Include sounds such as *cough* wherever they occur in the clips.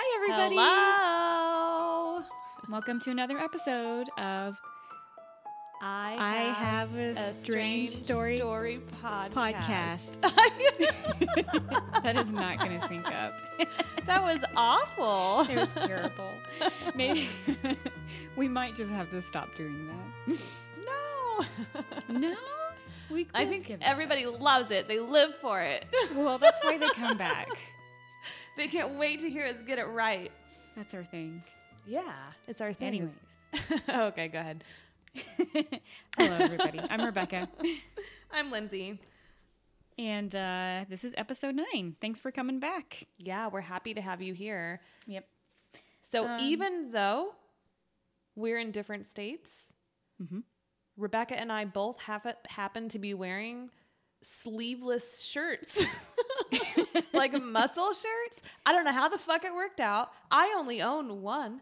Hi, everybody. Hello. Welcome to another episode of I I Have a Strange Story story podcast. podcast. *laughs* *laughs* that is not going to sync up. *laughs* that was awful. it was terrible. Maybe we might just have to stop doing that. no. No, we. I think give it a everybody loves it. They live for it. Well, that's why they come back. They can't wait to hear us get it right. That's our thing. Yeah, it's our thing. Anyways. *laughs* okay, go ahead. *laughs* Hello, everybody. I'm Rebecca, *laughs* I'm Lindsay. and uh, this is episode nine. Thanks for coming back. Yeah, we're happy to have you here. Yep. So Um, even though we're in different states, Mhm. Rebecca and I both have happen to be wearing sleeveless shirts, *laughs* like muscle shirts. I don't know how the fuck it worked out. I only own one.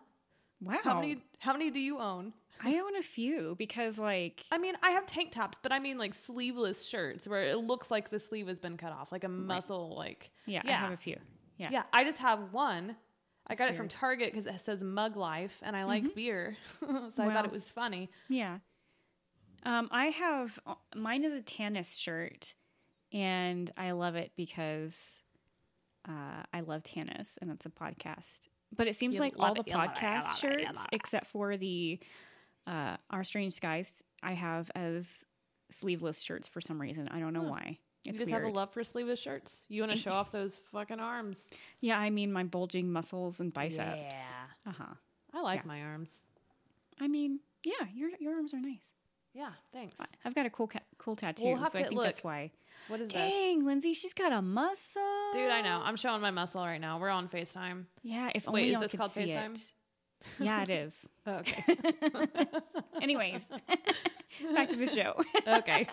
Wow. How many? How many do you own? I own a few because, like, I mean, I have tank tops, but I mean like sleeveless shirts where it looks like the sleeve has been cut off, like a muscle, like yeah, I have a few. Yeah. Yeah, I just have one. I got it from. Target because it says Mug Life, and I like mm-hmm. beer, *laughs* so I thought it was funny. Yeah. Um, I have mine is a Tanis shirt, and I love it because uh, I love Tanis, and it's a podcast. But it seems You like all the it, it, podcast it, shirts, it. except for the uh, Our Strange Skies, I have as sleeveless shirts for some reason. I don't know Huh. why. You It's just weird. have a love for sleeveless shirts. You want to show off those fucking arms. yeah, I mean my bulging muscles and biceps. Yeah. Uh huh. I like Yeah. my arms. I mean, yeah, your your arms are nice. Yeah, thanks. I've got a cool ca- cool tattoo, We'll so I think that's why. What is this? Dang, Lindsay, she's got a muscle. Dude, I know. I'm showing my muscle right now. We're on FaceTime. Yeah, if Wait, only is y'all this could called see FaceTime? it. Yeah, it is. *laughs* okay. *laughs* *laughs* Anyways, back to the show. okay.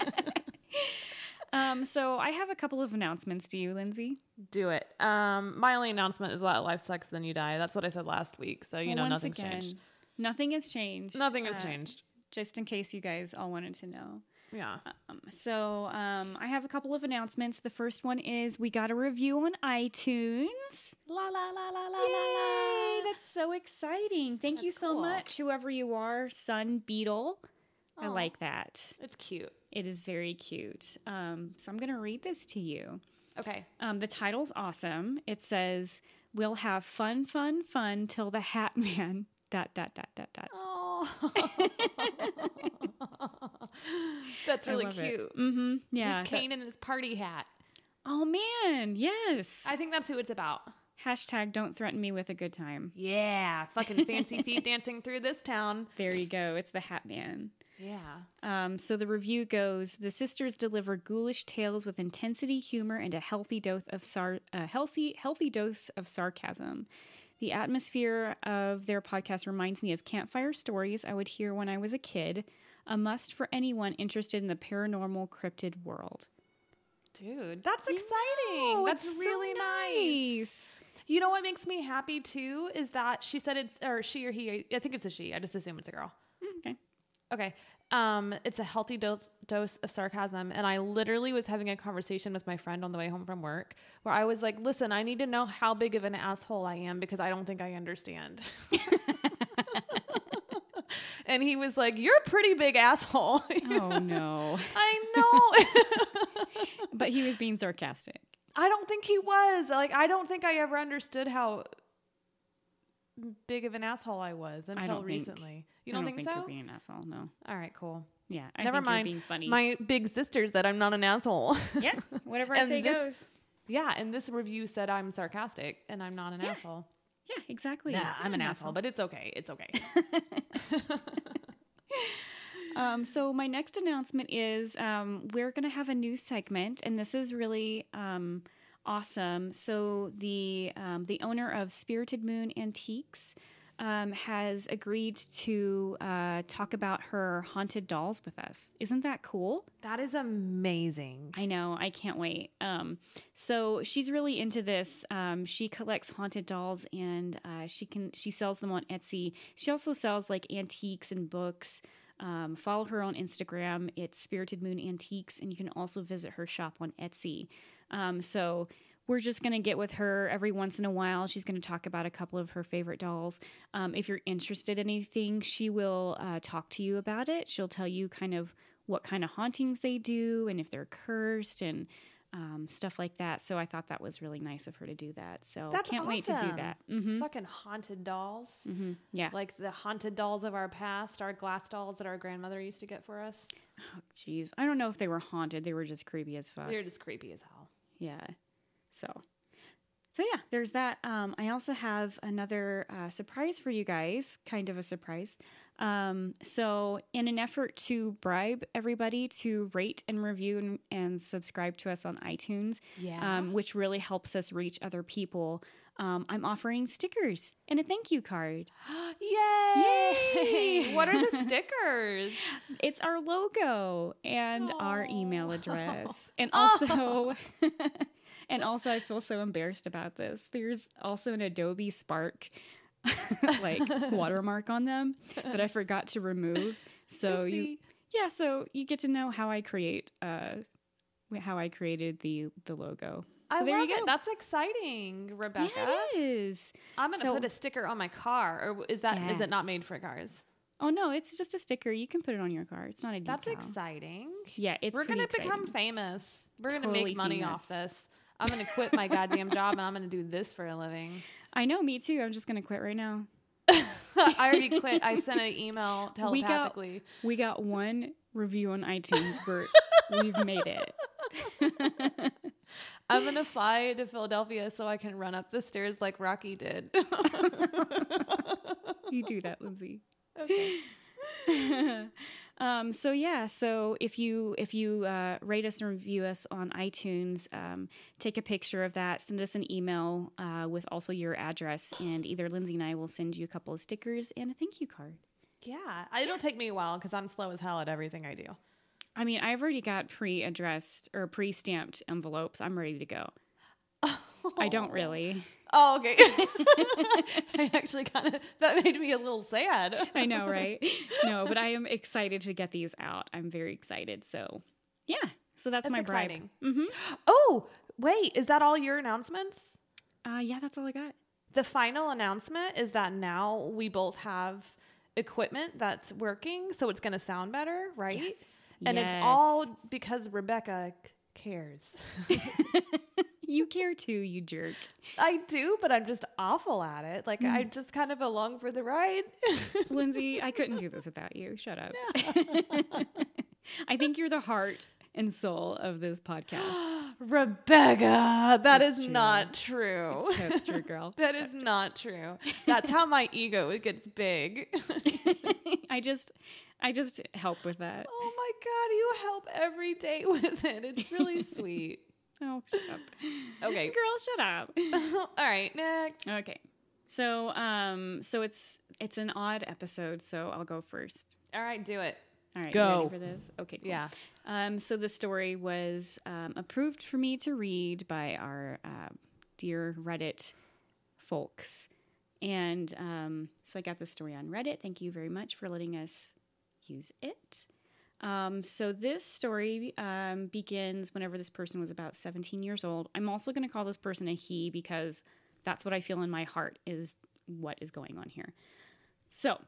Um, so I have a couple of announcements to you, Lindsay. Do it. Um, my only announcement is that life sucks, then you die. That's what I said last week. So, you Well, know, once nothing's again, changed. Nothing has changed. Nothing has uh, changed. Just in case you guys all wanted to know. Yeah. Um, so um, I have a couple of announcements. The first one is we got a review on iTunes. La la la la la la. Yay! That's so exciting. Thank you so cool. much, whoever you are, Sun Beetle. I like that. It's cute. It is very cute. Um, so I'm going to read this to you. Okay. Um, the title's awesome. It says, We'll have fun, fun, fun till the Hat Man. *laughs* Dot, dot, dot, dot, dot. Oh. *laughs* That's really cute. Mm-hmm. Yeah. He's Kane in his party hat. oh, man. Yes. I think that's who it's about. Hashtag don't threaten me with a good time. Yeah, fucking fancy feet *laughs* dancing through this town. There you go. It's the Hat Man. Yeah. Um, so the review goes: The sisters deliver ghoulish tales with intensity, humor, and a healthy dose of sar- a healthy healthy dose of sarcasm. The atmosphere of their podcast reminds me of campfire stories I would hear when I was a kid. A must for anyone interested in the paranormal cryptid world. Dude, that's exciting. Oh, that's it's so really nice. nice. You know what makes me happy too is that she said it's or she or he. I think it's a she. I just assume it's a girl. Mm, okay. Okay. Um, it's a healthy dose, dose of sarcasm. And I literally was having a conversation with my friend on the way home from work where I was like, listen, I need to know how big of an asshole I am because I don't think I understand. *laughs* and he was like, You're a pretty big asshole. *laughs* Oh no! I know. *laughs* but he was being sarcastic. I don't think he was. Like, I don't think I ever understood how big of an asshole I was until don't think- recently. You don't, don't think, you're so? being an asshole. No. All right, cool. Yeah. I Never think you're mind. being funny. My big sisters that I'm not an asshole. yeah. *laughs* Whatever I say this- goes. yeah, and this review said I'm sarcastic and I'm not an Yeah. asshole. Yeah. Exactly. Yeah, I'm You're an asshole, but it's okay. It's okay. *laughs* *laughs* Um, so my next announcement is um, we're going to have a new segment, and this is really um, awesome. So the um, the owner of Spirited Moon Antiques um, has agreed to uh, talk about her haunted dolls with us. Isn't that cool? that is amazing. I know. I can't wait. Um, so she's really into this. Um, she collects haunted dolls, and uh, she can she sells them on Etsy. She also sells like antiques and books. Um, follow her on Instagram. It's Spirited Moon Antiques, and you can also visit her shop on Etsy. Um, so we're just going to get with her every once in a while. She's going to talk about a couple of her favorite dolls. Um, if you're interested in anything, she will uh, talk to you about it. She'll tell you kind of what kind of hauntings they do and if they're cursed and um, stuff like that. So I thought that was really nice of her to do that. So That's can't wait to do awesome. that. hmm Fucking haunted dolls. hmm Yeah. Like the haunted dolls of our past, our glass dolls that our grandmother used to get for us. Jeez, I don't know if they were haunted. They were just creepy as fuck. They're just creepy as hell. Yeah. So, so yeah, there's that. Um, I also have another uh, surprise for you guys, kind of a surprise. Um, so, in an effort to bribe everybody to rate and review and, and subscribe to us on iTunes, Yeah. um, which really helps us reach other people, um, I'm offering stickers and a thank you card. *gasps* Yay! Yay! what are the *laughs* stickers? It's our logo and our email address. *laughs* And also *laughs* and also I feel so embarrassed about this. There's also an Adobe Spark like watermark on them that I forgot to remove. So you yeah, so you get to know how I create uh how I created the the logo. So I there love you go. it. That's exciting, Rebecca. Yeah, it is. I'm gonna So- put a sticker on my car, or is that is Yeah. it not made for cars? Oh no, it's just a sticker. You can put it on your car. It's not a decal. That's exciting. Yeah, it's We're gonna become famous. We're gonna make money off this. I'm gonna quit my goddamn job and I'm gonna do this for a living. *laughs* I know, me too. I'm just gonna quit right now. *laughs* I already quit. I sent an email *laughs* We got- telepathically. We got one review on iTunes. We're we've made it. I'm gonna fly to Philadelphia so I can run up the stairs like Rocky did. *laughs* you do that, Lindsay. okay. *laughs* um, so yeah, so if you if you uh, rate us and review us on iTunes, um, take a picture of that, send us an email uh, with also your address, and either Lindsay and I will send you a couple of stickers and a thank you card. Yeah, it'll take me a while because I'm slow as hell at everything I do. I mean, I've already got pre-addressed or pre-stamped envelopes. I'm ready to go. *laughs* I don't really. Oh, okay. *laughs* I actually kind of that made me a little sad. *laughs* I know, right? No, but I am excited to get these out. I'm very excited. So, yeah. So that's, That's my bribe. Mm-hmm. Oh, wait, is that all your announcements? Uh, yeah, that's all I got. The final announcement is that now we both have equipment that's working, so it's going to sound better, right? Yes. And it's all because Rebecca c- cares. *laughs* you care too, you jerk. I do, but I'm just awful at it. Like I'm mm. just kind of along for the ride. *laughs* Lindsay, I couldn't do this without you. Shut up. *laughs* I think you're the heart and soul of this podcast. *gasps* Rebecca, that is It's *laughs* true. not true. That's true, girl. That is not true. That's how my ego gets big. *laughs* I just, I just help with that. oh my god, you help every day *laughs* with it. It's really sweet. Oh, shut up. Okay. Girl, shut up. All right, next. Okay. So, um, so it's it's an odd episode, so I'll go first. All right, do it. All right, Go. for this? Okay, cool. Yeah. Um, so the story was um, approved for me to read by our uh, dear Reddit folks, and um, so I got the story on Reddit. Thank you very much for letting us use it. Um, so this story um, begins whenever this person was about 17 years old. I'm also going to call this person a he because that's what I feel in my heart is what is going on here. So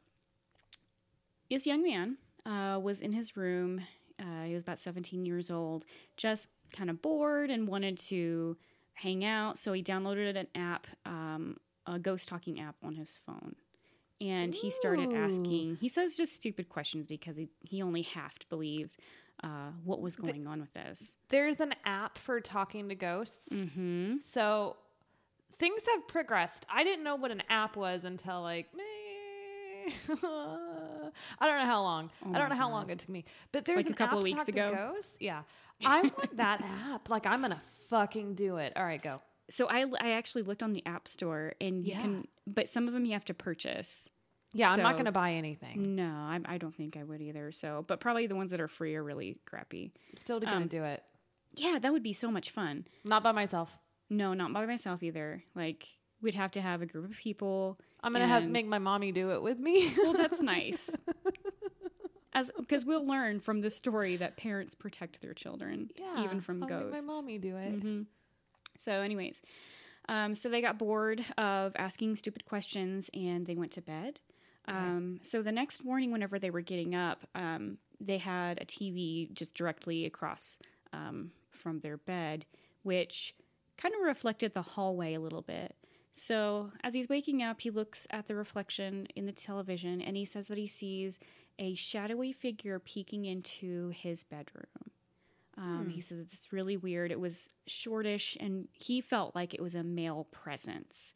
this young man uh, was in his room. Uh, he was about 17 years old, just kind of bored and wanted to hang out. So he downloaded an app, um, a ghost talking app on his phone. And he started asking, he says just stupid questions because he, he only half believed uh, what was going on with this. There's an app for talking to ghosts. Mm-hmm. So things have progressed. I didn't know what an app was until like. *laughs* I don't know how long. Oh I don't know how God. long it took me. But there's Like a couple of weeks ago? Yeah. I want that *laughs* app. Like I'm gonna fucking do it. All right, go. So I, I actually looked on the app store and you Yeah. can, but some of them you have to purchase. Yeah, I'm not gonna buy anything. No, I, I don't think I would either. So, but probably the ones that are free are really crappy. Still gonna Um, do it. Yeah, that would be so much fun. Not by myself. No, not by myself either. Like we'd have to have a group of people. I'm gonna have make my mommy do it with me. Well, that's nice. *laughs* As because we'll learn from this story that parents protect their children, yeah, even from I'll ghosts. Make my mommy do it. hmm So, anyways, um, so they got bored of asking stupid questions and they went to bed. Um, so the next morning, whenever they were getting up, um, they had a TV just directly across um, from their bed, which kind of reflected the hallway a little bit. So as he's waking up, he looks at the reflection in the television and he says that he sees a shadowy figure peeking into his bedroom. Um, He says it's really weird. It was shortish, and he felt like it was a male presence.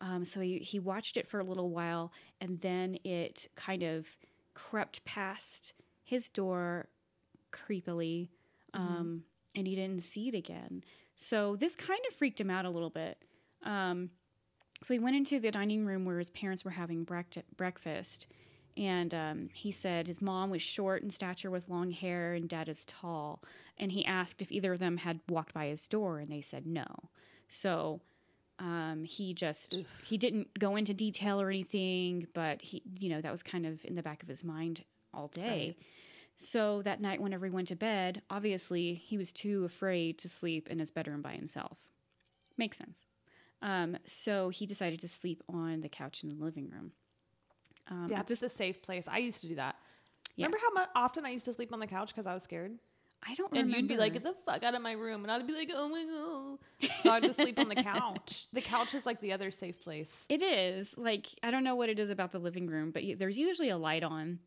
Um, so he, he watched it for a little while, and then it kind of crept past his door creepily, um, and he didn't see it again. So this kind of freaked him out a little bit. Um, so he went into the dining room where his parents were having breakfast, and um, he said his mom was short in stature with long hair, and dad is tall. And he asked if either of them had walked by his door, and they said no. So um, he just he didn't go into detail or anything, but he you know that was kind of in the back of his mind all day. So that night, whenever he went to bed, obviously he was too afraid to sleep in his bedroom by himself. Makes sense. Um, so he decided to sleep on the couch in the living room. Um, Yeah, this, this a safe place. I used to do that. Yeah. Remember how often I used to sleep on the couch because I was scared? I don't And remember. you'd be like, get the fuck out of my room. And I'd be like, oh my God. So I'd just sleep on the couch. *laughs* The couch is like the other safe place. It is like I don't know what it is about the living room, but y- there's usually a light on.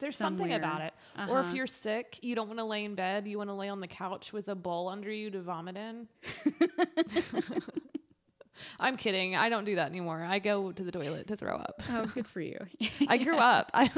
There's something about it. Or if Uh-huh. you're sick, you don't want to lay in bed, you want to lay on the couch with a bowl under you to vomit in. *laughs* I'm kidding. I don't do that anymore. I go to the toilet to throw up. Oh, good *laughs* for you. I grew up. *laughs* I,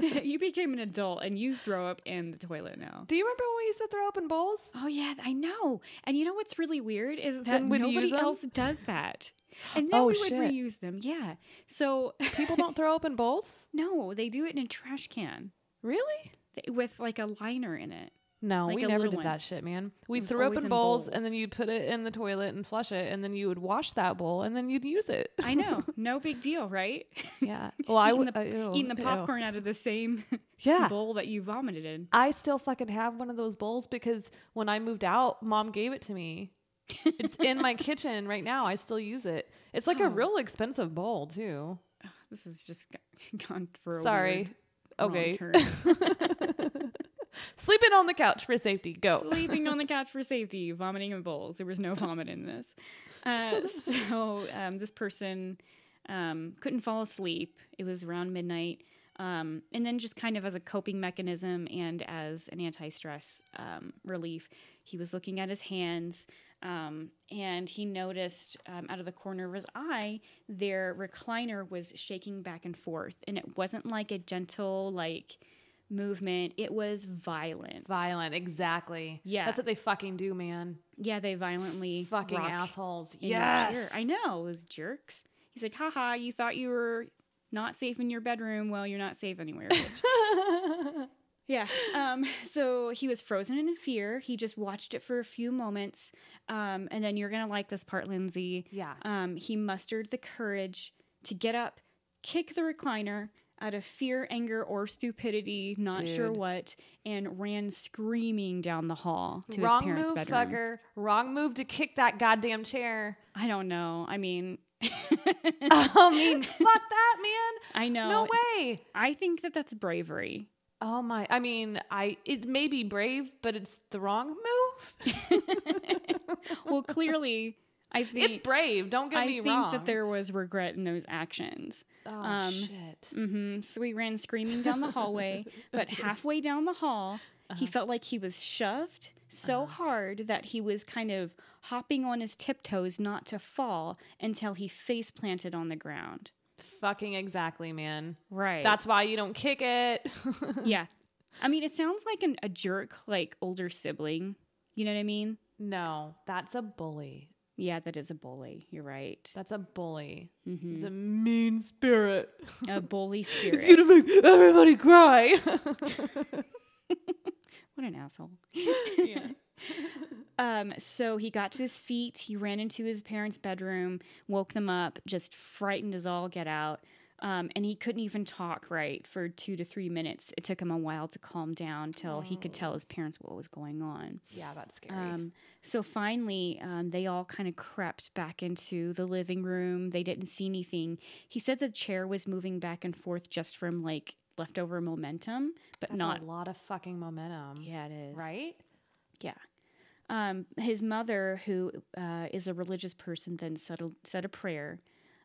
*laughs* you became an adult and you throw up in the toilet now. do you remember when we used to throw up in bowls? Oh yeah, I know. And you know what's really weird is that nobody else does that. *gasps* And then Oh, we would shit. reuse them. Yeah. So People don't throw up in bowls? no, they do it in a trash can Really? with like a liner in it. No, Like we never did one. that shit, man. We threw in in bowls, and then you'd put it in the toilet and flush it, and then you would wash that bowl, and then you'd use it. I know. *laughs* No big deal, right? Yeah. *laughs* Well, I Eating would the- uh, ew, Eating the ew. popcorn out of the same *laughs* Yeah. bowl that you vomited in. I still fucking have one of those bowls because when I moved out, mom gave it to me. it's in my kitchen right now. I still use it. It's like Oh. a real expensive bowl too. This is just gone for a Sorry. Okay. Sleeping on the couch for safety. Go. Sleeping on the *laughs* couch for safety, vomiting in bowls. There was no vomit in this. Uh, *laughs* so um, this person um, couldn't fall asleep. It was around midnight. Um, and then, just kind of as a coping mechanism and as an anti stress um, relief, he was looking at his hands um, and he noticed um, out of the corner of his eye their recliner was shaking back and forth. And it wasn't like a gentle, like, movement, it was violent. Violent. Exactly. Yeah. That's what they fucking do, man. Yeah, they violently Fucking assholes. Yes. I know, those jerks. He's like, haha, you thought you were not safe in your bedroom. Well, you're not safe anywhere. *laughs* yeah. Um, so he was frozen in fear. He just watched it for a few moments. Um, and then you're going to like this part, Lindsay. Yeah. Um, he mustered the courage to get up, kick the recliner out of fear, anger, or stupidity, not sure what, and ran screaming down the hall to Wrong his parents' move, bedroom. fucker. Wrong move to kick that goddamn chair. I don't know. I mean, *laughs* *laughs* I mean, fuck that, man. I know. No way. I think that that's bravery. Oh my! I mean, I it may be brave, but it's the wrong move. *laughs* Well, clearly, I think it's brave. Don't get I me think that there was regret in those actions. oh um, shit! hmm So he ran screaming down the hallway, *laughs* but halfway down the hall, Uh-huh. he felt like he was shoved so hard that he was kind of hopping on his tiptoes not to fall until he face planted on the ground. Fucking exactly, man. Right. That's why you don't kick it. *laughs* yeah. I mean, it sounds like an, a jerk, like older sibling. You know what I mean? no, that's a bully. Yeah, that is a bully. You're right. That's a bully. Mm-hmm. It's a mean spirit. A bully spirit. *laughs* It's gonna make everybody cry. *laughs* What an asshole. *laughs* yeah. Um, so he got to his feet. He ran into his parents' bedroom, woke them up, just frightened as all get out. Um, and he couldn't even talk right for two to three minutes. It took him a while to calm down till he could tell his parents what was going on. Yeah, that's scary. Um, so finally, um, they all kind of crept back into the living room. They didn't see anything. He said the chair was moving back and forth just from like leftover momentum, but that's not. a lot of fucking momentum. Yeah, it is. Right? Yeah. Um, his mother, who uh, is a religious person, then said a, said a prayer,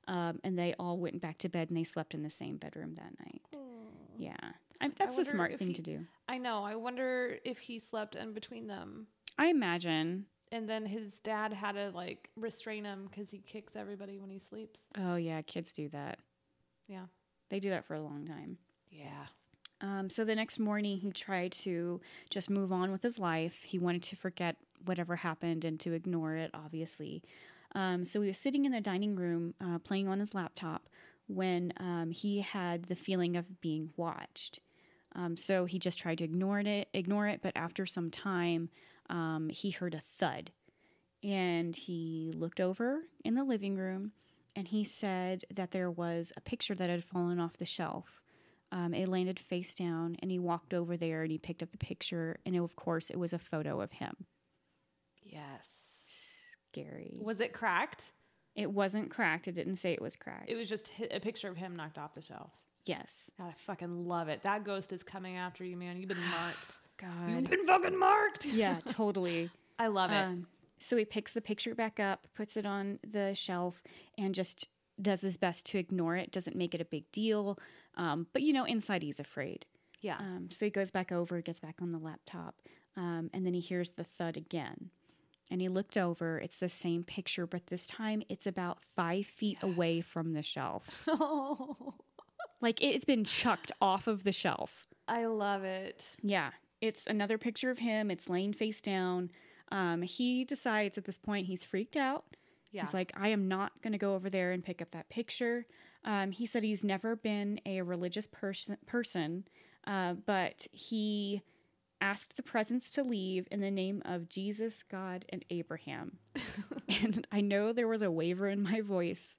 um, and they all went back to bed and they slept in the same bedroom that night. Yeah, I, that's the smart thing he- to do. I know. I wonder if he slept in between them. I imagine. And then his dad had to like restrain him because he kicks everybody when he sleeps. Oh yeah, kids do that. Yeah. They do that for a long time. Yeah. Um, so the next morning, he tried to just move on with his life. He wanted to forget whatever happened and to ignore it, obviously. Um, so he was sitting in the dining room uh, playing on his laptop when um, he had the feeling of being watched. Um, so he just tried to ignore it, ignore it. But after some time, um, he heard a thud, and he looked over in the living room, and he said that there was a picture that had fallen off the shelf. Um, it landed face down, and he walked over there and he picked up the picture, and it, of course, it was a photo of him. Yes. Scary. Was it cracked? It wasn't cracked. It didn't say it was cracked. It was just a picture of him knocked off the shelf. yes. God, I fucking love it. That ghost is coming after you, man. You've been *sighs* marked. You've God. been fucking marked. *laughs* yeah, totally. I love it. Um, so he picks the picture back up, puts it on the shelf, and just does his best to ignore it. Doesn't make it a big deal. Um, but you know, inside he's afraid. yeah. Um, so he goes back over, gets back on the laptop, um, and then he hears the thud again. And he looked over. It's the same picture, but this time it's about five feet away from the shelf. *laughs* oh, Like it's been chucked off of the shelf. I love it. Yeah, it's another picture of him. It's laying face down. Um, he decides at this point he's freaked out. Yeah. He's like, I am not going to go over there and pick up that picture. Um, he said he's never been a religious person, person uh, but he asked the presence to leave in the name of Jesus, God, and Abraham. *laughs* and I know there was a waver in my voice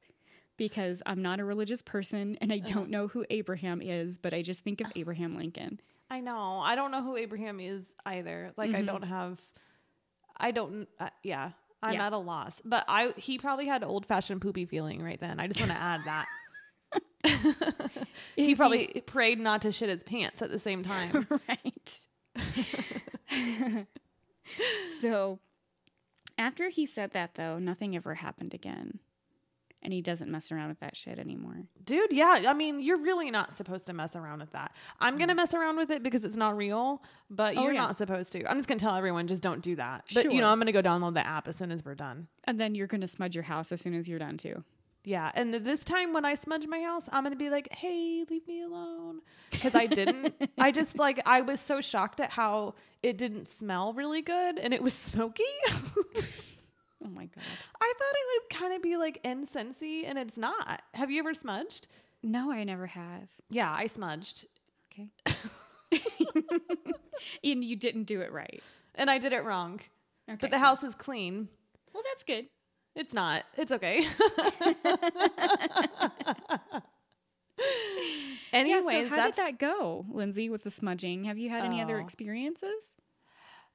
because I'm not a religious person and I don't know who Abraham is, but I just think of Abraham Lincoln. I know. I don't know who Abraham is either. Like I don't have I don't uh, yeah. I'm Yeah. at a loss. But I he probably had old fashioned poopy feeling right then. I just want to add that. *laughs* he probably prayed not to shit his pants at the same time. *laughs* right. *laughs* so after he said that though, nothing ever happened again. And he doesn't mess around with that shit anymore. Dude, yeah. I mean, you're really not supposed to mess around with that. I'm going to mess around with it because it's not real, but Mm. Oh, you're yeah. not supposed to. I'm just going to tell everyone just don't do that. But, you know, I'm going to go download the app as soon as we're done. And then you're going to smudge your house as soon as you're done too. Yeah. And th- this time when I smudge my house, I'm going to be like, hey, leave me alone. Because I didn't. *laughs* I just like, I was so shocked at how it didn't smell really good and it was smoky. *laughs* Oh my god. I thought it would kind of be like incensey and it's not. Have you ever smudged? No, I never have. Yeah, I smudged Okay. *laughs* and you didn't do it right. and I did it wrong. Okay. But the house is clean. Well, that's good. It's not. It's okay. Anyways, *laughs* yeah, so how did that go, Lindsay, with the smudging? Have you had any other Oh. experiences?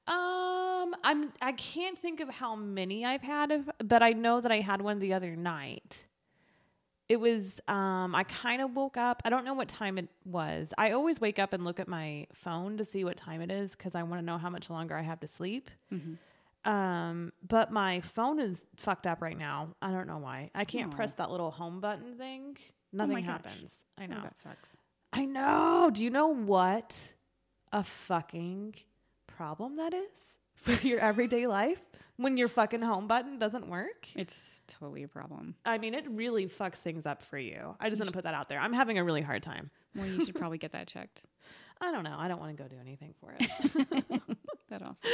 Um I'm I can't think of how many I've had of but I know that I had one the other night. It was um I kind of woke up. I don't know what time it was. I always wake up and look at my phone to see what time it is cuz I want to know how much longer I have to sleep. Um but my phone is fucked up right now. I don't know why. I can't Aw. press that little home button thing. Nothing my gosh. happens. I Oh, know. that sucks. I know. Do you know what a fucking problem that is *laughs* for your everyday life when your fucking home button doesn't work? It's totally a problem. I mean, it really fucks things up for you. I just want to put that out there. I'm having a really hard time. Well, you should *laughs* probably get that checked. I don't know. I don't want to go do anything for it. *laughs* That also.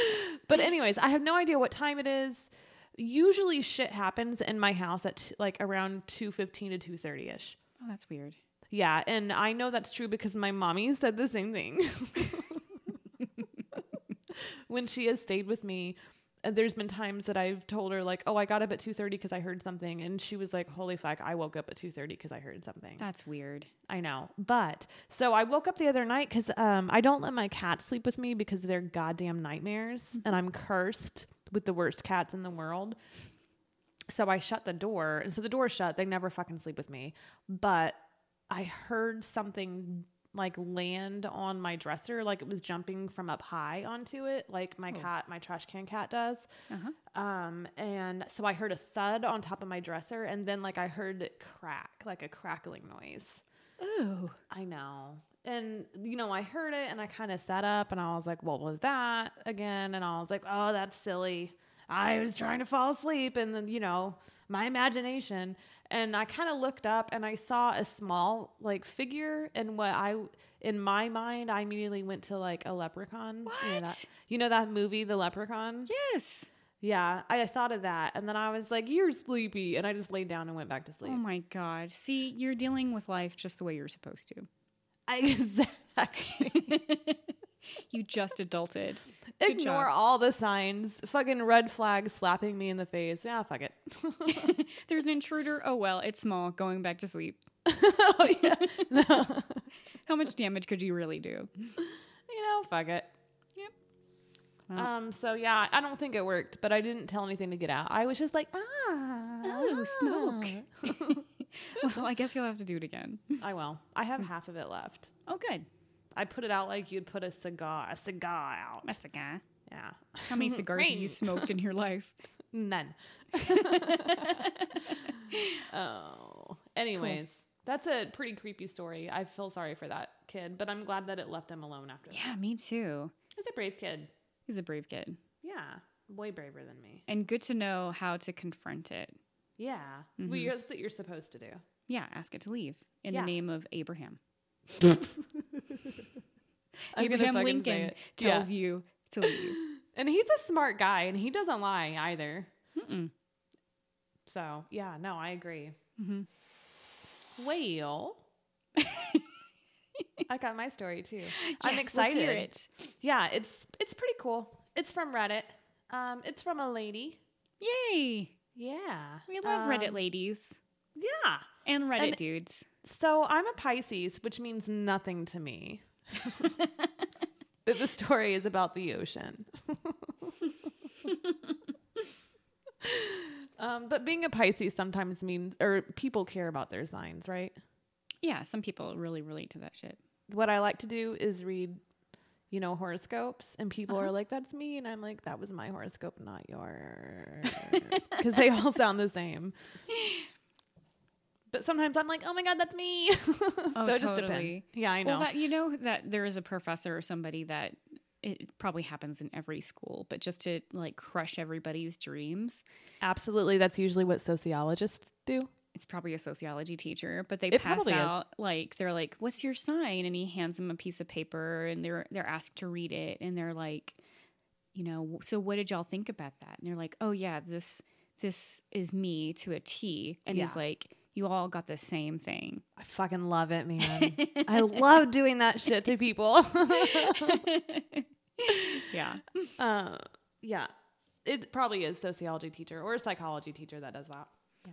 but anyways, I have no idea what time it is. Usually shit happens in my house at t- like around 2:15 to 2:30ish. Oh, that's weird. Yeah, and I know that's true because my mommy said the same thing. When she has stayed with me and there's been times that I've told her like, "Oh, I got up at 2:30 because I heard something," and she was like, "Holy fuck, I woke up at 2:30 because I heard something." That's weird. I know, but so I woke up the other night because um, I don't let my cats sleep with me because they're goddamn nightmares, and I'm cursed with the worst cats in the world. So I shut the door, and so the door's shut. They never fucking sleep with me, but I heard something like land on my dresser, like it was jumping from up high onto it, like my cat, my trash can cat does. Uh-huh. Um, and so I heard a thud on top of my dresser, and then like I heard it crack, like a crackling noise. Ooh. I know. And you know, I heard it and I kind of sat up and I was like, "What was that again?" And I was like, "Oh, that's silly. I was trying to fall asleep and then, you know, my imagination." And I kind of looked up and I saw a small like figure and what I in my mind I immediately went to like a leprechaun. You know What? that, you know that movie The Leprechaun? Yes. Yeah, I thought of that and then I was like, "You're sleepy." And I just laid down and went back to sleep. Oh my god. See, you're dealing with life just the way you're supposed to. I exactly *laughs* *laughs* You just adulted. Good Ignore job. all the signs. Fucking red flag slapping me in the face. Yeah, fuck it. *laughs* *laughs* There's an intruder. Oh well, it's small. Going back to sleep. oh yeah. No. How much damage could you really do? you know, fuck it. Yep. Well, Um, so yeah, I don't think it worked, but I didn't tell anything to get out. I was just like, ah, Oh, smoke. well, I guess you'll have to do it again. I will. I have half of it left. Oh, good. I put it out like you'd put a cigar, a cigar out. A cigar. Yeah. How many *laughs* cigars have you smoked in your life? *laughs* None. *laughs* oh. Anyways, that's a pretty creepy story. I feel sorry for that kid, but I'm glad that it left him alone after that. Yeah, me too. He's a brave kid. He's a brave kid. Yeah. Way braver than me. And good to know how to confront it. Yeah. Well, mm-hmm. you're, that's what you're supposed to do. Yeah, ask it to leave in Yeah. the name of Abraham. *laughs* I'm Abraham Lincoln tells Yeah. you to leave. And he's a smart guy and he doesn't lie either. Mm-mm. So, yeah, no, I agree. Mhm. Well, *laughs* I got my story too. I'm Yes, hear excited. it. Yeah, it's it's pretty cool. It's from Reddit. Um, it's from a lady. Yay! Yeah, We love Reddit Um, ladies Yeah. and Reddit and- dudes. So I'm a Pisces, which means nothing to me. *laughs* but the story is about the ocean. *laughs* um, but being a Pisces sometimes means, or people care about their signs, right? Yeah, some people really relate to that shit. What I like to do is read, you know, horoscopes, and people Uh-huh. are like, "That's me," and I'm like, "That was my horoscope, not yours," because they all sound the same. *laughs* But sometimes I'm like, "Oh my god, that's me!" *laughs* Oh, so Oh, just depends. totally. Yeah, I know. Well, that you know that there is a professor or somebody that it probably happens in every school, but just to like crush everybody's dreams. Absolutely, that's usually what sociologists do. It's probably a sociology teacher, but they It pass probably is. out like they're like, "What's your sign?" and he hands them a piece of paper, and they're they're asked to read it, and they're like, you know, so what did y'all think about that? And they're like, "Oh yeah, this this is me to a T," and he's like, "You all got the same thing." I fucking love it, man. *laughs* I love doing that shit to people. *laughs* yeah. *laughs* uh, yeah, it probably is sociology teacher or a psychology teacher that does that. Yeah.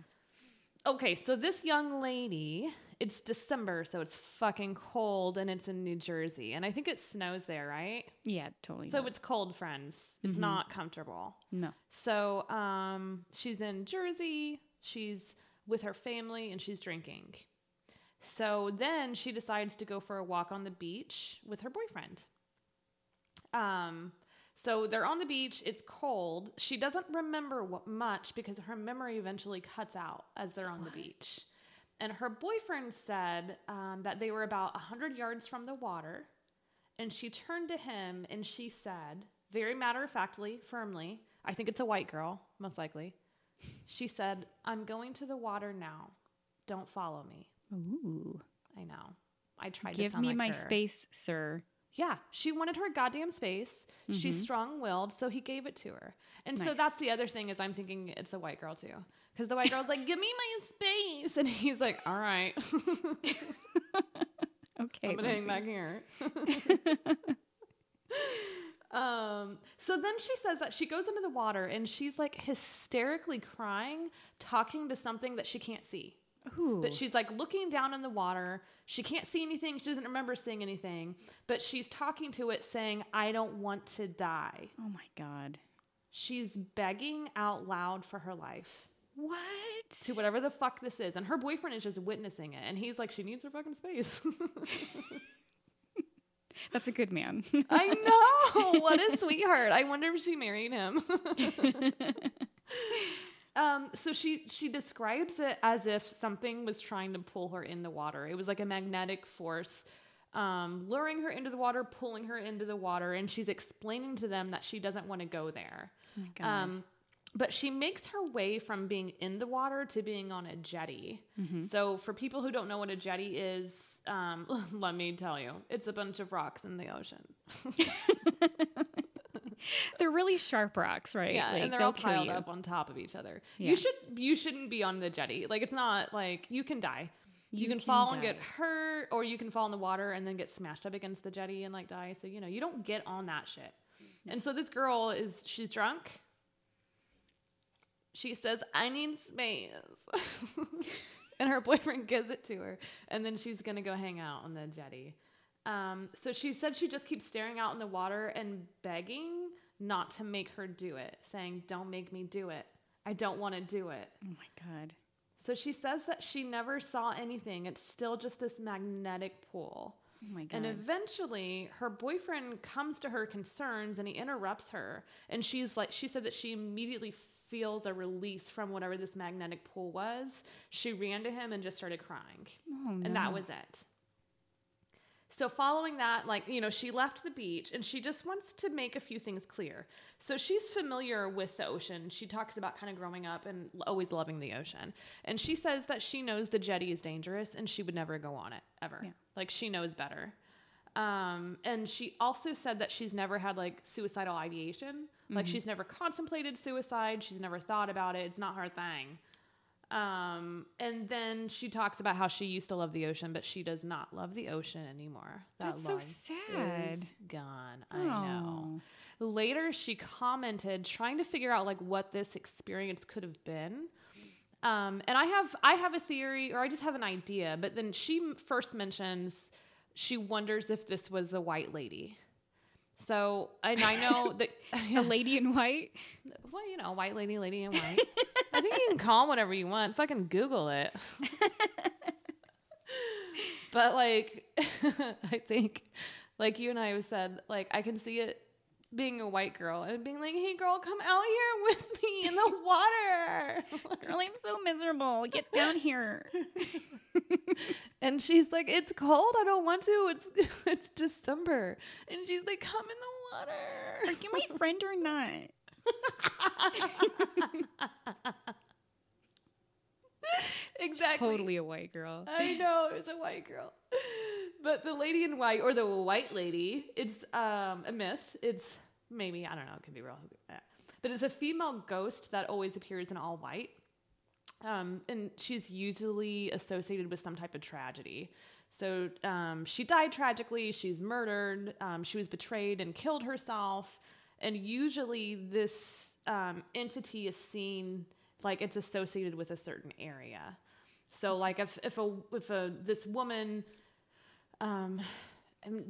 Okay, so this young lady, it's December, so it's fucking cold, and it's in New Jersey, and I think it snows there, right? Yeah, totally. So does. it's cold, friends. It's Mhm. not comfortable. no. So um, she's in Jersey. She's with her family and she's drinking. So then she decides to go for a walk on the beach with her boyfriend. Um, so they're on the beach. It's cold. She doesn't remember what much because her memory eventually cuts out as they're on the beach. And her boyfriend said um, that they were about 100 yards from the water. And she turned to him and she said, very matter of factly, firmly, I think it's a white girl, most likely. She said, I'm going to the water now. Don't follow me. Ooh. I know. I tried to Give me like my her. space, sir. Yeah, she wanted her goddamn space. She's Mhm. strong-willed, so he gave it to her. And so that's the other thing is I'm thinking it's a white girl too, because the white girl's like, "Give me my space," and he's like, "All right, *laughs* *laughs* Okay. I'm gonna hang back here." *laughs* Um, so then she says that she goes into the water and she's like hysterically crying, talking to something that she can't see. Ooh. But she's like looking down in the water. She can't see anything. She doesn't remember seeing anything. But she's talking to it, saying, I don't want to die. oh my god. She's begging out loud for her life What? to whatever the fuck this is. And her boyfriend is just witnessing it. And he's like, she needs her fucking space. *laughs* *laughs* That's a good man. I *laughs* know. *laughs* What a sweetheart. I wonder if she married him. *laughs* um, so she she describes it as if something was trying to pull her in the water. It was like a magnetic force um, luring her into the water, pulling her into the water, and she's explaining to them that she doesn't want to go there. Oh. Um, but she makes her way from being in the water to being on a jetty. So, for people who don't know what a jetty is, um, *laughs* let me tell you, it's a bunch of rocks in the ocean. *laughs* They're really sharp rocks, right? Yeah, Like, and they're all piled up on top of each other. Yeah. You should you shouldn't be on the jetty. Like it's not like you can die. You, You can, can fall and get hurt, or you can fall in the water and then get smashed up against the jetty and like die. So you know you don't get on that shit. And so this girl is she's drunk. She says, "I need space," *laughs* *laughs* and her boyfriend gives it to her, and then she's gonna go hang out on the jetty. Um, so she said she just keeps staring out in the water and begging not to make her do it, saying, Don't make me do it. I don't want to do it. Oh my god. So she says that she never saw anything. It's still just this magnetic pull. Oh my god. And eventually, her boyfriend comes to her concerns and he interrupts her. And she's like, she said that she immediately feels a release from whatever this magnetic pull was. She ran to him and just started crying. oh, no. And that was it. So, following that, like, you know, she left the beach and she just wants to make a few things clear. So, she's familiar with the ocean. She talks about kind of growing up and always loving the ocean. And she says that she knows the jetty is dangerous and she would never go on it ever. Yeah. Like, she knows better. Um, and she also said that she's never had like suicidal ideation. Like, she's never contemplated suicide. She's never thought about it. It's not her thing. Um, and then she talks about how she used to love the ocean, but she does not love the ocean anymore. That That's so sad. gone. I know. Later, she commented, trying to figure out like what this experience could have been. Um, and I have I have a theory, or I just have an idea. But then she first mentions she wonders if this was a white lady. So, and I know *laughs* that A lady in white. well, you know, white lady, lady in white. I think you can call 'em whatever you want. Fucking Google it. *laughs* but like, *laughs* I think, like you and I have said, like I can see it being a white girl and being like, "Hey, girl, come out here *laughs* with me in the water." *laughs* Girl, I'm so miserable. Get down here. *laughs* and she's like, "It's cold. I don't want to. It's it's December." And she's like, "Come in the water." Are water." you my friend or not? Exactly. Totally a white girl. I know it's a white girl, but the lady in white or the white lady, it's um, a myth. It's maybe I don't know. It could be real, but it's a female ghost that always appears in all white, um, and she's usually associated with some type of tragedy. So um, she died tragically. She's murdered. Um, she was betrayed and killed herself. And usually, this um, entity is seen like it's associated with a certain area. So, like if if a if a this woman um,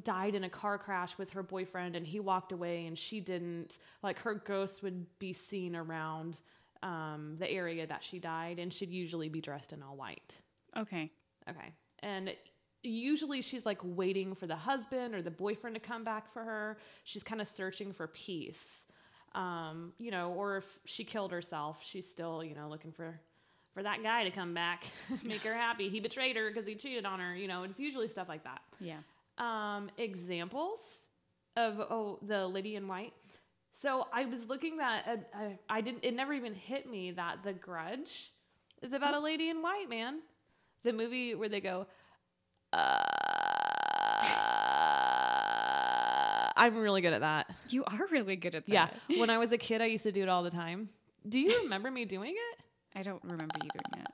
died in a car crash with her boyfriend and he walked away and she didn't, like her ghost would be seen around um, the area that she died, and she'd usually be dressed in all white. Okay. Okay. And usually she's like waiting for the husband or the boyfriend to come back for her. She's kind of searching for peace. Um, you know, or if she killed herself, she's still, you know, looking for for that guy to come back, *laughs* make her happy. He betrayed her because he cheated on her, you know, it's usually stuff like that. Yeah. Um, examples of oh, the lady in white. So I was looking that uh, I, I didn't it never even hit me that The Grudge is about a lady in white, man. The movie where they go uh, I'm really good at that. You are really good at that. Yeah. When I was a kid, I used to do it all the time. Do you remember me doing it? I don't remember you doing that.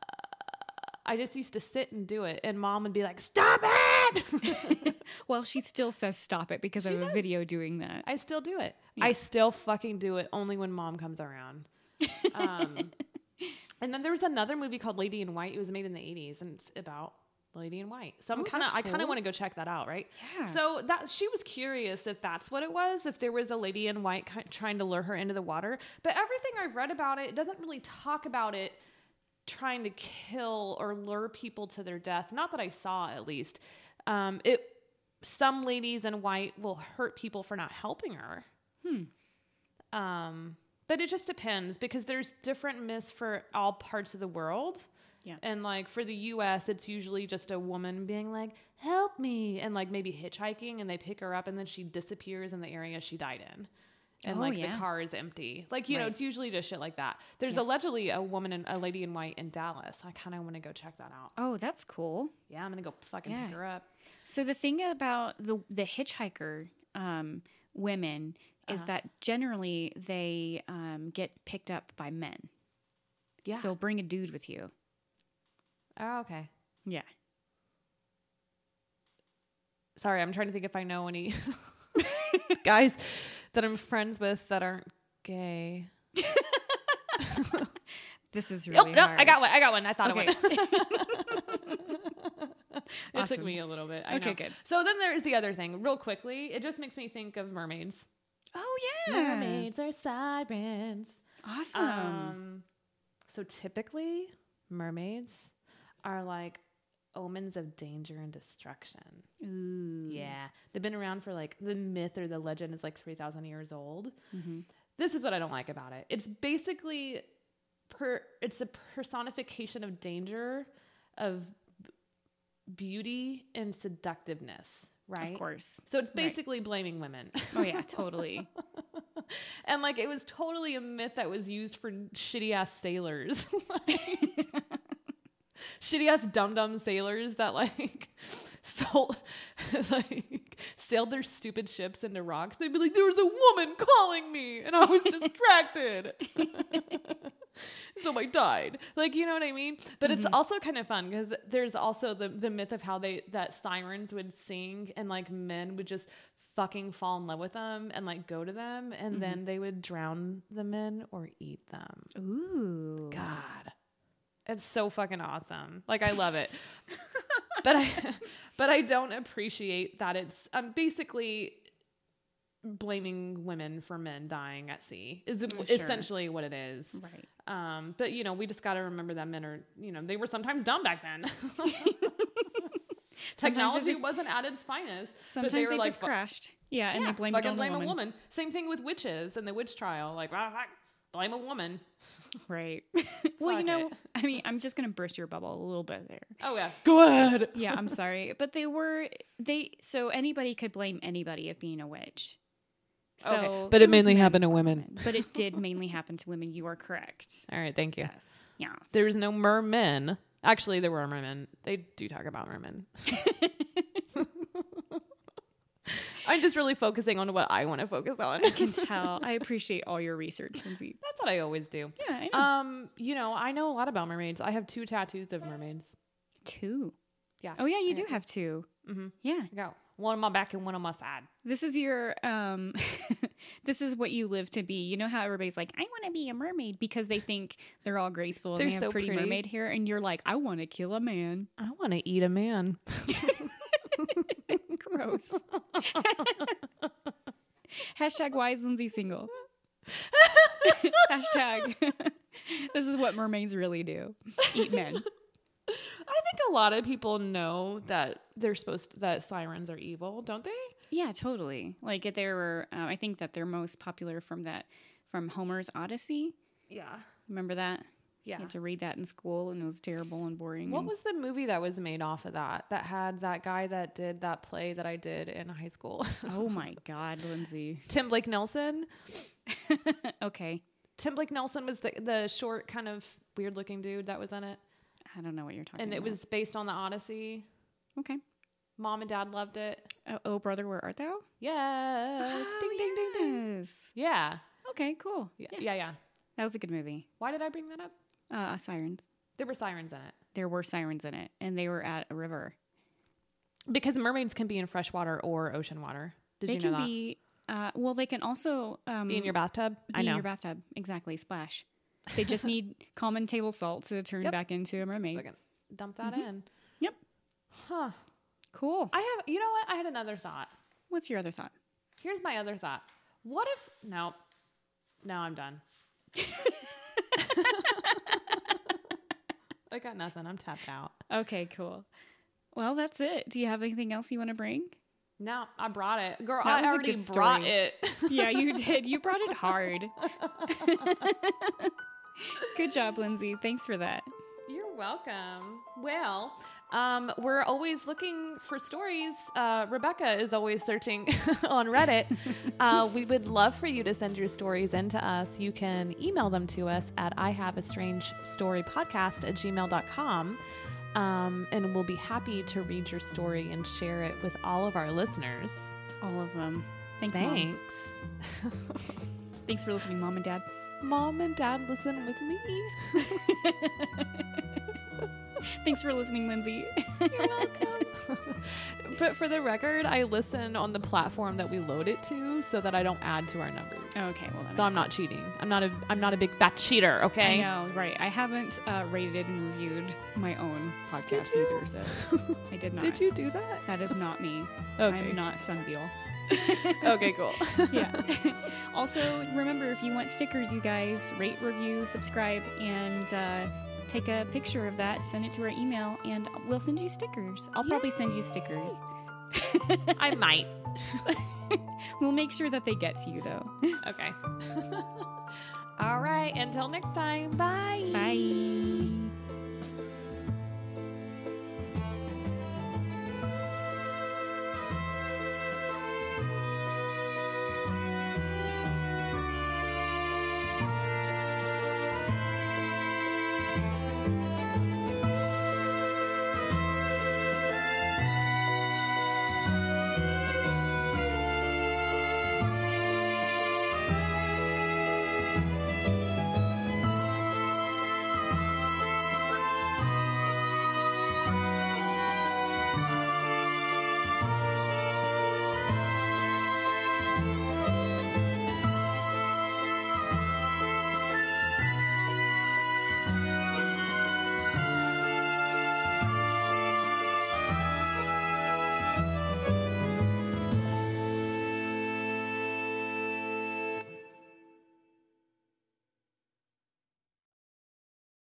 I just used to sit and do it, and mom would be like, "Stop it!" *laughs* Well, she still says stop it because She of a video doing that. I still do it. Yeah. I still fucking do it only when mom comes around. *laughs* Um, and then there was another movie called Lady in White. It was made in the 80s and it's about Lady in White. So I'm Oh, kind of that's I kind of want to go check that out, right? Yeah. So that she was curious if that's what it was, if there was a lady in white trying to lure her into the water. But everything I've read about it, it doesn't really talk about it trying to kill or lure people to their death. Not that I saw, at least. Um, it some ladies in white will hurt people for not helping her. Hmm. Um, but it just depends because there's different myths for all parts of the world. Yeah. And like for the US, it's usually just a woman being like, help me. And like maybe hitchhiking and they pick her up and then she disappears in the area she died in. And Oh, like yeah. the car is empty. Like, you know, it's usually just shit like that. There's Yeah. allegedly a woman and a lady in white in Dallas. I kind of want to go check that out. Oh, that's cool. Yeah, I'm going to go fucking Yeah. pick her up. So the thing about the the hitchhiker um, women is Uh-huh. that generally they um, get picked up by men. Yeah. So bring a dude with you. Oh, okay. Yeah. Sorry, I'm trying to think if I know any *laughs* guys that I'm friends with that aren't gay. *laughs* This is Oh, really no, hard. I got one. I got one. I thought Okay. of one. *laughs* it took me a little bit. I Okay, know. good. So then there's the other thing, real quickly. It just makes me think of mermaids. Oh yeah. Mermaids are sirens. Awesome. Um, so typically, mermaids are like omens of danger and destruction. Ooh. Yeah, they've been around for like the myth or the legend is like three thousand years old. hmm This is what I don't like about it. It's basically per it's a personification of danger, of beauty and seductiveness, right? Of course. So it's Right. basically blaming women. Oh yeah, totally. *laughs* *laughs* and like it was totally a myth that was used for shitty ass sailors. *laughs* shitty ass dum dum sailors that like *laughs* sold *laughs* like sailed their stupid ships into rocks. They'd be like, There was a woman calling me and I was distracted. *laughs* so I died. Like, you know what I mean? But it's mm-hmm. also kind of fun because there's also the the myth of how they that sirens would sing and like men would just fucking fall in love with them and like go to them and then mm-hmm. they would drown the men or eat them. Ooh. God. It's so fucking awesome. Like I love it. but I *laughs* but I don't appreciate that it's I'm basically blaming women for men dying at sea is sure. essentially what it is. Right. Um but you know, we just got to remember that men are, you know, they were sometimes dumb back then. *laughs* Technology just- wasn't at its finest. Sometimes they, were just crashed. Yeah, and yeah, they blamed it on blame the woman. a woman. Same thing with witches and the witch trial. Like, ah, blame a woman. Right. *laughs* well, you know, it. I mean, I'm just gonna burst your bubble a little bit there. Oh yeah, go ahead. *laughs* Yeah, I'm sorry, but they were they. So anybody could blame anybody of being a witch. So Okay, but it was mainly happened to for women. But it did mainly happen to women. You are correct. All right, thank you. Yes. Yeah. There was no mermen. Actually, there were mermen. They do talk about mermen. *laughs* *laughs* I'm just really focusing on what I want to focus on. I can *laughs* tell. I appreciate all your research, Lindsay. That's what I always do. Yeah, I know. Um, you know, I know a lot about mermaids. I have two tattoos of mermaids. two. Yeah. Oh yeah, you I do got have two. Mm-hmm. Yeah. I got one on my back and one on my side. This is your um *laughs* this is what you live to be. You know how everybody's like, I want to be a mermaid because they think they're all graceful and They're they have so pretty, pretty. mermaid hair and you're like, I want to kill a man. I want to eat a man. Gross. *laughs* Hashtag why is Lindsay single? *laughs* Hashtag *laughs* this is what mermaids really do. Eat men. I think a lot of people know that they're supposed to, that sirens are evil, don't they? Yeah, totally. Like if they were uh, I think that they're most popular from that from Homer's Odyssey. Yeah. Remember that? Yeah. You had to read that in school and it was terrible and boring. What and- was the movie that was made off of that? That had that guy that did that play that I did in high school. *laughs* Oh my god, Lindsay. Tim Blake Nelson. *laughs* okay. Tim Blake Nelson was the the short kind of weird looking dude that was in it. I don't know what you're talking about. And it was based on the Odyssey. Okay. Mom and dad loved it. Oh, oh, brother, where art thou? Yes. Oh, ding ding ding ding. Yeah. Okay, cool. yeah. Yeah. Yeah, yeah. That was a good movie. Why did I bring that up? Uh, Sirens. There were sirens in it. there were sirens in it, and they were at a river. Because mermaids can be in fresh water or ocean water. Did they you can know that? be. Uh, well, they can also um, Be in your bathtub? I in your bathtub. Exactly, splash. They just *laughs* need common table salt to turn Yep. back into a mermaid. Fucking dump that Mm-hmm. in. Yep. Huh. Cool. I have, you know what? I had another thought. What's your other thought? Here's my other thought. What if, no, no, I'm done. *laughs* I got nothing. I'm tapped out. Okay, cool. Well, that's it. Do you have anything else you want to bring? No, I brought it. Girl, That I already brought it. *laughs* Yeah, you did. You brought it hard. *laughs* *laughs* Good job, Lindsay. Thanks for that. You're welcome. Well, um, we're always looking for stories. Uh, Rebecca is always searching *laughs* on Reddit. Uh, *laughs* we would love for you to send your stories in to us. You can email them to us at I have a strange story podcast at gmail.com. Um, and we'll be happy to read your story and share it with all of our listeners. All of them. Thanks. Thanks. *laughs* Thanks for listening, Mom and Dad. Mom and dad listen with me. Thanks for listening, Lindsay. You're welcome. *laughs* but for the record, I listen on the platform that we load it to so that I don't add to our numbers. okay, well, So I'm makes not sense. cheating. I'm not a I'm not a big fat cheater, okay? I know, right? I haven't uh, rated and reviewed my own podcast either, so I did *laughs* not. Did you do that? That is not me. Okay. I'm not Sunbeal. *laughs* okay, cool. yeah. also, remember if you want stickers, you guys rate, review, subscribe, and uh, take a picture of that. Send it to our email, and we'll send you stickers. I'll probably send you stickers. I might. *laughs* We'll make sure that they get to you, though. Okay. *laughs* All right. Until next time. Bye. Bye.